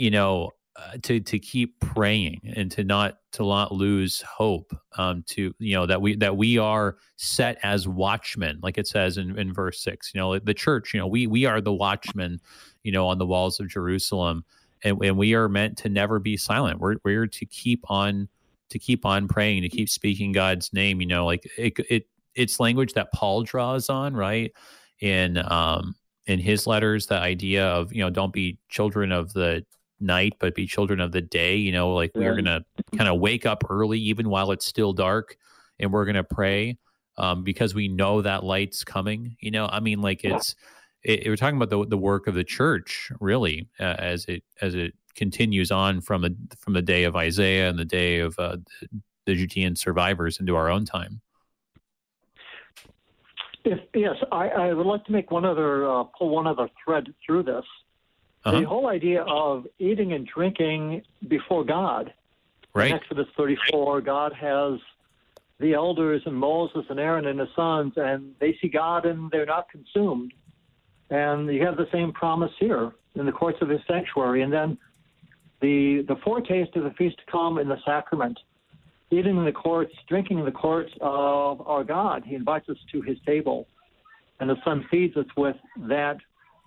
you know, uh, to to keep praying and to not to not lose hope um to you know that we that we are set as watchmen like it says in, in verse 6 you know the church you know we we are the watchmen you know on the walls of Jerusalem and, and we are meant to never be silent. We're we're to keep on to keep on praying to keep speaking God's name you know like it, it it's language that Paul draws on right in um in his letters the idea of you know don't be children of the night, but be children of the day. You know, like we're going to kind of wake up early, even while it's still dark, and we're going to pray um, because we know that light's coming. You know, I mean, like it's, it, we're talking about the, the work of the church, really, uh, as it, as it continues on from the, from the day of Isaiah and the day of uh, the Judean survivors into our own time. If, yes, I, I, would like to make one other uh, pull one other thread through this. Uh-huh. The whole idea of eating and drinking before God Right. In Exodus 34, God has the elders and Moses and Aaron and his sons, and they see God and they're not consumed. And you have the same promise here in the courts of his sanctuary. And then the, the foretaste of the feast to come in the sacrament, eating in the courts, drinking in the courts of our God. He invites us to his table. And the Son feeds us with that,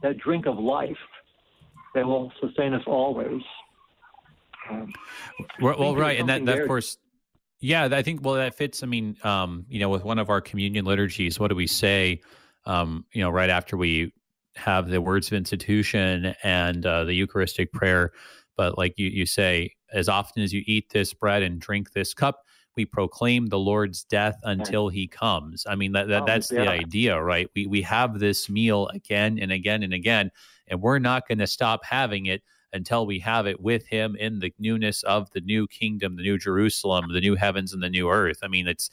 that drink of life that will sustain us always. Um, well, well right. And that, that of course, yeah, I think, well, that fits. I mean, um, you know, with one of our communion liturgies, what do we say, um, you know, right after we have the words of institution and uh, the Eucharistic prayer? But like you, you say, as often as you eat this bread and drink this cup, we proclaim the Lord's death until he comes. I mean, that, that oh, that's yeah. the idea, right? We, we have this meal again and again and again, and we're not going to stop having it until we have it with him in the newness of the new kingdom, the new Jerusalem, the new heavens and the new earth. I mean, it's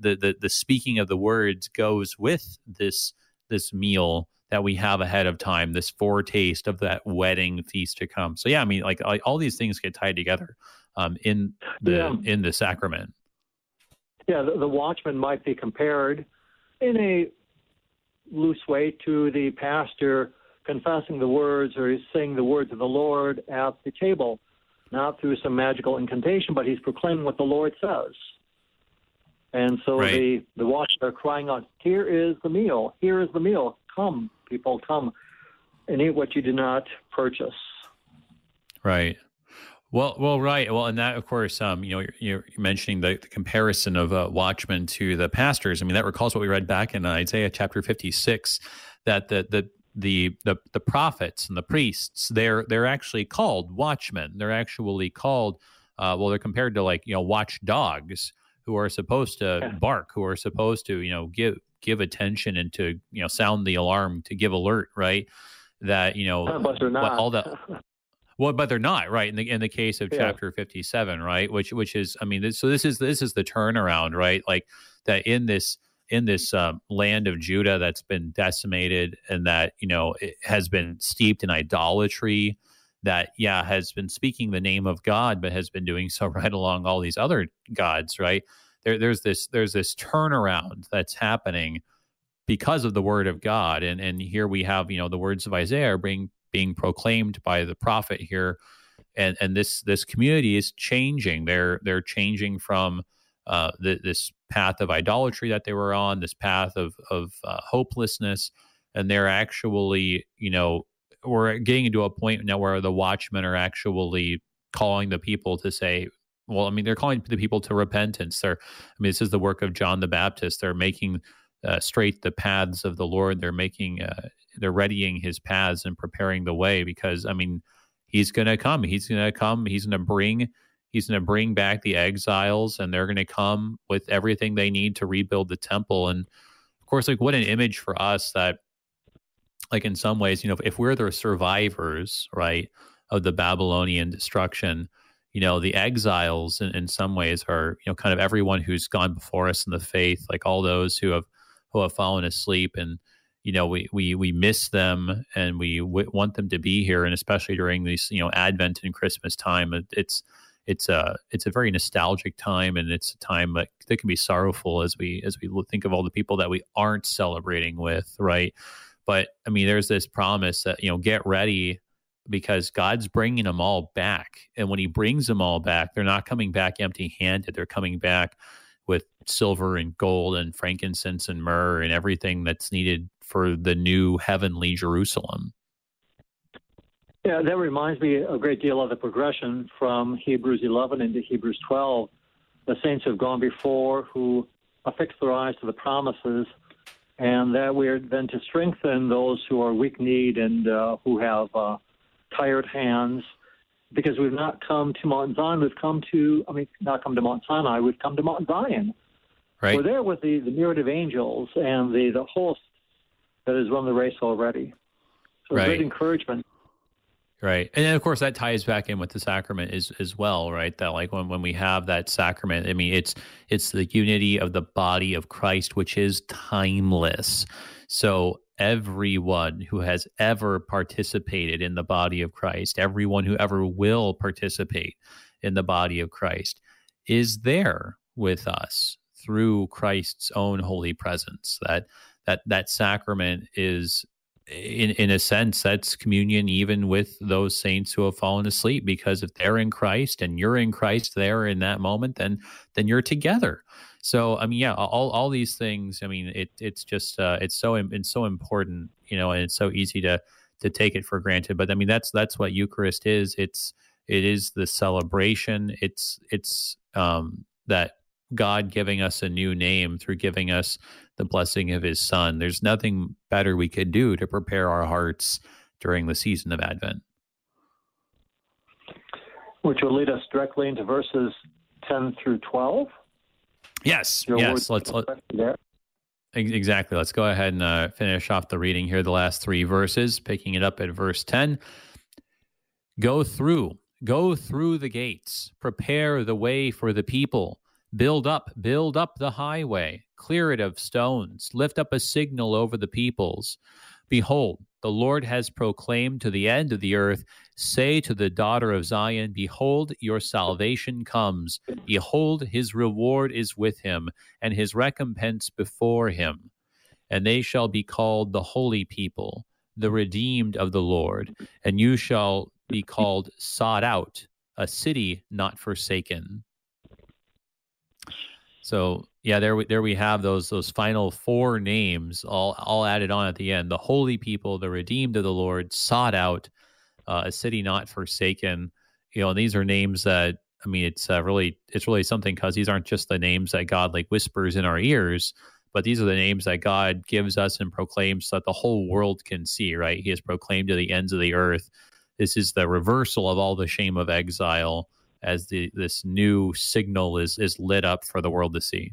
the, the, the speaking of the words goes with this, this meal that we have ahead of time, this foretaste of that wedding feast to come. So yeah, I mean, like, like all these things get tied together um, in the yeah. in the sacrament. Yeah, the, the watchman might be compared in a loose way to the pastor confessing the words or he's saying the words of the Lord at the table, not through some magical incantation, but he's proclaiming what the Lord says. And so right. the the watchmen are crying out, "Here is the meal! Here is the meal! Come, people, come and eat what you did not purchase. Right. Well, well, right. Well, and that, of course, um, you know, you're, you're mentioning the, the, comparison of uh, watchmen to the pastors. I mean, that recalls what we read back in Isaiah chapter 56, that the the the the, the prophets and the priests they're they're actually called watchmen. They're actually called uh, well, they're compared to like you know watch dogs who are supposed to bark, who are supposed to you know give give attention and to you know sound the alarm to give alert right that you know [laughs] but they're not. all that [laughs] well but they're not right in the in the case of yeah. chapter 57 right which which is i mean this, so this is this is the turnaround right like that in this in this um, land of judah that's been decimated and that you know has been steeped in idolatry that yeah has been speaking the name of god but has been doing [laughs] so right along all these other gods right there, there's this there's this turnaround that's happening because of the word of God. And and here we have you know the words of Isaiah being being proclaimed by the prophet here, and and this this community is changing. They're they're changing from uh, the, this path of idolatry that they were on, this path of of uh, hopelessness, and they're actually you know we're getting into a point now where the watchmen are actually calling the people to say well, I mean, they're calling the people to repentance. They're, I mean, this is the work of John the Baptist. They're making uh, straight the paths of the Lord. They're making, uh, they're readying his paths and preparing the way because, I mean, he's going to come. He's going to come. He's going to bring, he's going to bring back the exiles and they're going to come with everything they need to rebuild the temple. And of course, like, what an image for us that, like, in some ways, you know, if, if we're the survivors, right, of the Babylonian destruction, you know the exiles in, in some ways are you know kind of everyone who's gone before us in the faith like all those who have who have fallen asleep and you know we we we miss them and we w- want them to be here and especially during these you know advent and christmas time it, it's it's a it's a very nostalgic time and it's a time that, that can be sorrowful as we as we think of all the people that we aren't celebrating with right but i mean there's this promise that you know get ready because God's bringing them all back. And when He brings them all back, they're not coming back empty handed. They're coming back with silver and gold and frankincense and myrrh and everything that's needed for the new heavenly Jerusalem. Yeah, that reminds me a great deal of the progression from Hebrews 11 into Hebrews 12. The saints have gone before who affix their eyes to the promises, and that we're then to strengthen those who are weak kneed and uh, who have uh, tired hands because we've not come to Mount Zion. We've come to, I mean, not come to Mount Sinai. We've come to Mount Zion. Right. We're there with the, the myriad of angels and the, the host that has run the race already. So right. great encouragement. Right. And then of course that ties back in with the sacrament as as well, right? That like when, when we have that sacrament, I mean it's it's the unity of the body of Christ, which is timeless. So everyone who has ever participated in the body of Christ, everyone who ever will participate in the body of Christ, is there with us through Christ's own holy presence. That that that sacrament is in in a sense that's communion even with those saints who have fallen asleep because if they're in Christ and you're in Christ there in that moment then then you're together. So I mean yeah all all these things I mean it it's just uh, it's so it's so important you know and it's so easy to to take it for granted. But I mean that's that's what Eucharist is. It's it is the celebration. It's it's um that God giving us a new name through giving us the blessing of his son. There's nothing better we could do to prepare our hearts during the season of Advent. Which will lead us directly into verses 10 through 12. Yes, Your yes. Let's let, exactly. Let's go ahead and uh, finish off the reading here. The last three verses, picking it up at verse 10. Go through, go through the gates, prepare the way for the people Build up, build up the highway, clear it of stones, lift up a signal over the peoples. Behold, the Lord has proclaimed to the end of the earth, say to the daughter of Zion, Behold, your salvation comes. Behold, his reward is with him, and his recompense before him. And they shall be called the holy people, the redeemed of the Lord, and you shall be called sought out, a city not forsaken. So yeah, there we there we have those those final four names all all added on at the end. The holy people, the redeemed of the Lord, sought out, uh, a city not forsaken. You know, and these are names that I mean, it's uh, really it's really something because these aren't just the names that God like whispers in our ears, but these are the names that God gives us and proclaims so that the whole world can see. Right? He has proclaimed to the ends of the earth. This is the reversal of all the shame of exile as the this new signal is is lit up for the world to see.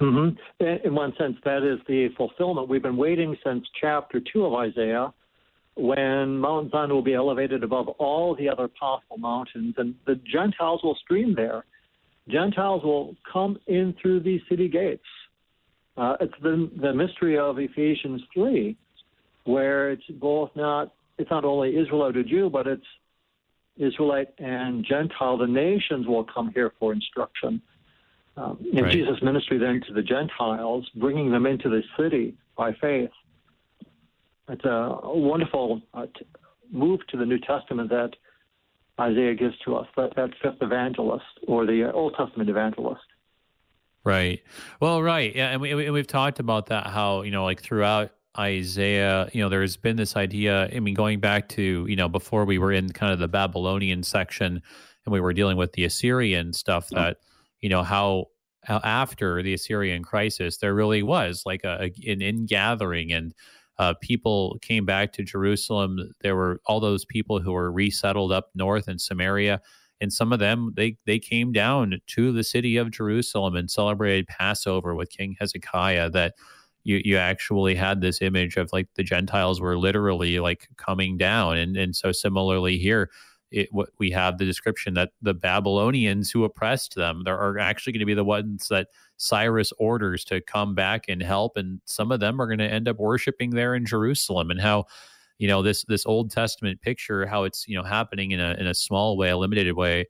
Mm-hmm. In one sense, that is the fulfillment. We've been waiting since chapter two of Isaiah, when Mount Zion will be elevated above all the other possible mountains, and the Gentiles will stream there. Gentiles will come in through these city gates. Uh, it's the the mystery of Ephesians three, where it's both not it's not only Israelite or Jew, but it's Israelite and Gentile, the nations will come here for instruction. Um, in right. Jesus' ministry then to the Gentiles, bringing them into the city by faith. It's a wonderful uh, t- move to the New Testament that Isaiah gives to us, that, that fifth evangelist or the Old Testament evangelist. Right. Well, right. Yeah, and we, we've talked about that. How you know, like throughout Isaiah, you know, there's been this idea. I mean, going back to, you know, before we were in kind of the Babylonian section and we were dealing with the Assyrian stuff, that, you know, how, how after the Assyrian crisis, there really was like a, an ingathering and uh, people came back to Jerusalem. There were all those people who were resettled up north in Samaria. And some of them, they, they came down to the city of Jerusalem and celebrated Passover with King Hezekiah that, you you actually had this image of like the Gentiles were literally like coming down, and and so similarly here. It, what we have the description that the Babylonians who oppressed them there are actually going to be the ones that Cyrus orders to come back and help, and some of them are going to end up worshiping there in Jerusalem, and how you know this this Old Testament picture, how it's you know happening in a in a small way, a limited way,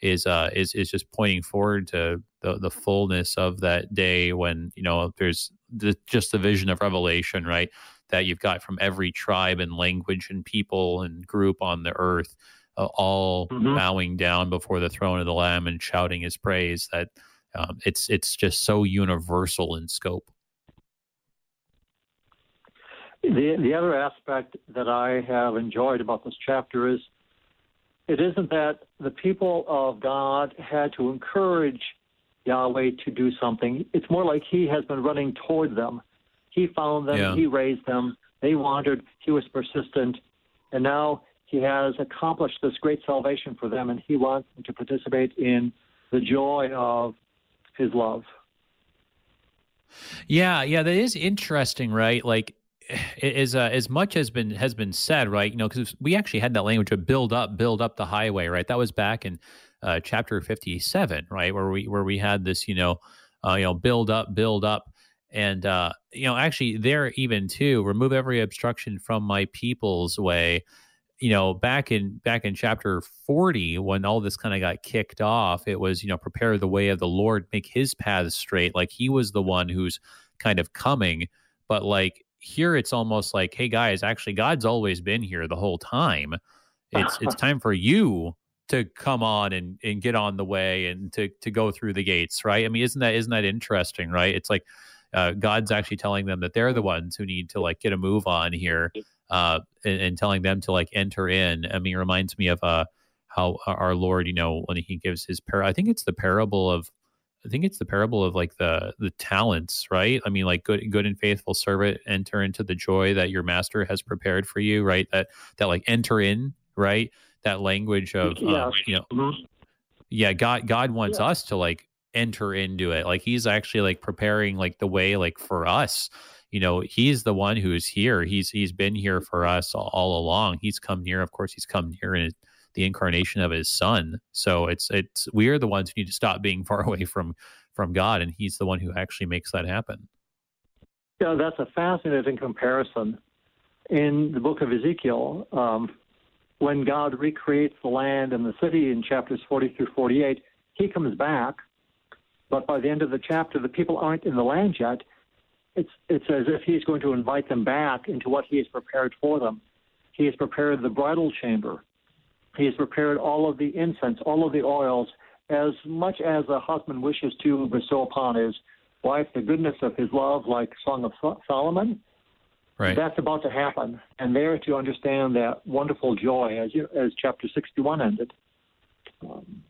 is uh is is just pointing forward to the the fullness of that day when you know there's the, just the vision of revelation right that you've got from every tribe and language and people and group on the earth uh, all mm-hmm. bowing down before the throne of the lamb and shouting his praise that um, it's it's just so universal in scope the the other aspect that I have enjoyed about this chapter is it isn't that the people of God had to encourage Yahweh to do something. It's more like He has been running toward them. He found them, yeah. He raised them, they wandered, He was persistent, and now He has accomplished this great salvation for them, and He wants them to participate in the joy of His love. Yeah, yeah, that is interesting, right? Like as uh, as much has been has been said, right? You know, because we actually had that language of build up, build up the highway, right? That was back in uh, chapter fifty seven, right, where we where we had this, you know, uh, you know, build up, build up, and uh, you know, actually there even too, remove every obstruction from my people's way. you know, back in back in chapter 40, when all this kind of got kicked off, it was, you know, prepare the way of the Lord, make his paths straight. Like he was the one who's kind of coming. But like here it's almost like, hey guys, actually God's always been here the whole time. It's it's [laughs] time for you to come on and, and get on the way and to to go through the gates, right? I mean, isn't that isn't that interesting, right? It's like uh, God's actually telling them that they're the ones who need to like get a move on here, uh, and, and, telling them to like enter in. I mean, it reminds me of uh, how our Lord, you know, when He gives His parable, I think it's the parable of, I think it's the parable of like the the talents, right? I mean, like good good and faithful servant, enter into the joy that your master has prepared for you, right? That that like enter in, right? That language of, yeah. Um, you know, mm-hmm. yeah, God God wants yeah. us to like enter into it. Like he's actually like preparing like the way like for us. You know, he's the one who's here. He's he's been here for us all, all along. He's come near. Of course, he's come near in the incarnation of his son. So it's it's we are the ones who need to stop being far [laughs] away from from God, and he's the one who actually makes that happen. Yeah, that's a fascinating comparison. In the book of Ezekiel, um, when God recreates the land and the city in chapters 40 through 48, he comes back but by the end of the chapter, the people aren't in the land yet. It's, it's as if he's going to invite them back into what he has prepared for them. He has prepared the bridal chamber. He has prepared all of the incense, all of the oils, as much as a husband wishes to bestow upon his wife the goodness of his love, like Song of Solomon. Right. That's about to happen, and there to understand that wonderful joy, as you, as chapter sixty-one ended. Um,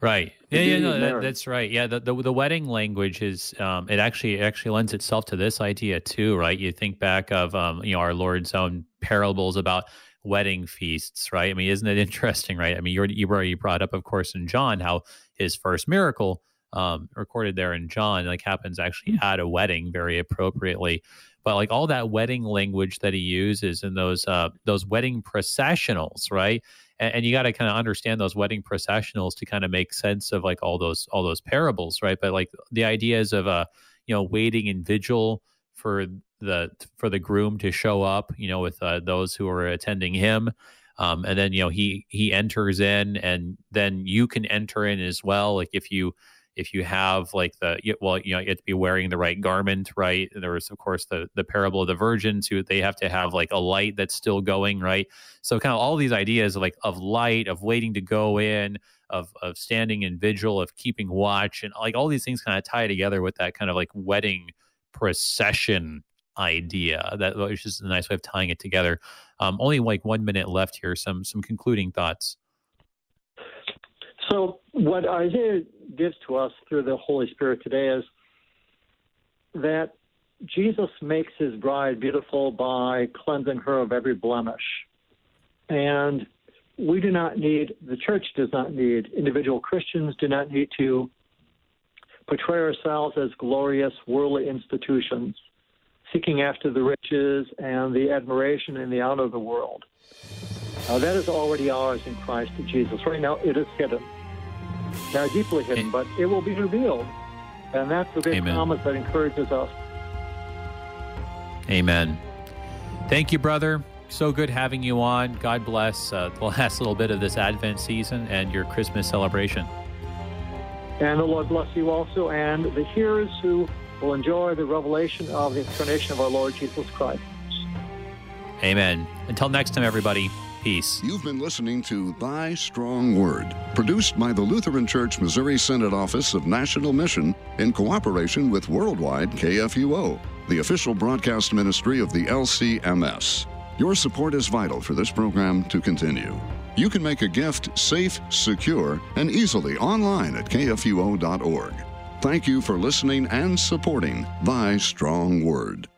Right. Yeah, yeah, no, that, that's right. Yeah, the, the, the wedding language is um, it actually it actually lends itself to this idea too, right? You think back of um, you know our Lord's own parables about wedding feasts, right? I mean, isn't it [laughs] interesting, right? I mean, you you already brought up, of course, in John how his first miracle um, recorded there in John like happens actually hmm. at a wedding very appropriately. But like all that wedding language that he uses in those uh, those wedding processionals, right? and, and you got to kind of understand those wedding processionals to kind of make sense of like all those all those parables, right? But like the ideas of uh, you know, waiting in vigil for the for the groom to show up, you know, with uh, those who are attending him. Um, and then you know he he enters in, and then you can enter in as well. Like if you if you have like the well you know you have to be wearing the right garment right there was of course the the parable of the virgins who they have to have like a light that's still going right so kind of all these ideas of like of light of waiting to go in of of standing in vigil of keeping watch and like all these things kind of tie together with that kind of like wedding procession idea. That was just a nice way of tying it together. Um, only like one minute left here some some concluding thoughts. So what Isaiah gives to us through the Holy Spirit today is that Jesus makes his bride beautiful by cleansing her of every blemish. And we do not need, the church does not need, individual Christians do not need to portray ourselves as glorious worldly institutions, seeking after the riches and the admiration and the honor of the world. Now, that is already ours in Christ Jesus. Right now, it is hidden. Now, deeply hidden, but it will be revealed. And that's the big Amen. promise that encourages us. Amen. Thank you, brother. So good having you on. God bless uh, the last little bit of this Advent season and your Christmas celebration. And the Lord bless you also and the hearers who will enjoy the revelation of the incarnation of our Lord Jesus Christ. Amen. Until next time, everybody. Peace. You've been listening to Thy Strong Word, produced by the Lutheran Church Missouri Synod Office of National Mission in cooperation with Worldwide KFUO, the official broadcast ministry of the LCMS. Your support is vital for this program to continue. You can make a gift safe, secure, and easily online at kfuo.org. Thank you for listening and supporting Thy Strong Word.